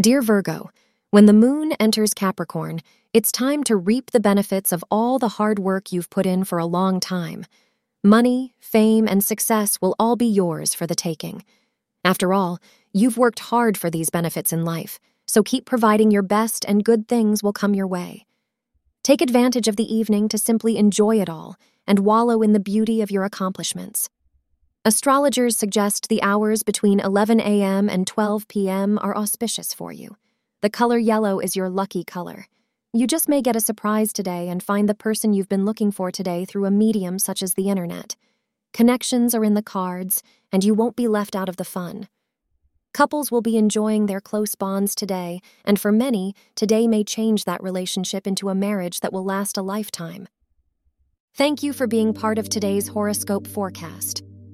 Dear Virgo, when the moon enters Capricorn, it's time to reap the benefits of all the hard work you've put in for a long time. Money, fame, and success will all be yours for the taking. After all, you've worked hard for these benefits in life, so keep providing your best and good things will come your way. Take advantage of the evening to simply enjoy it all and wallow in the beauty of your accomplishments. Astrologers suggest the hours between 11 a.m. and 12 p.m. are auspicious for you. The color yellow is your lucky color. You just may get a surprise today and find the person you've been looking for today through a medium such as the internet. Connections are in the cards, and you won't be left out of the fun. Couples will be enjoying their close bonds today, and for many, today may change that relationship into a marriage that will last a lifetime. Thank you for being part of today's horoscope forecast.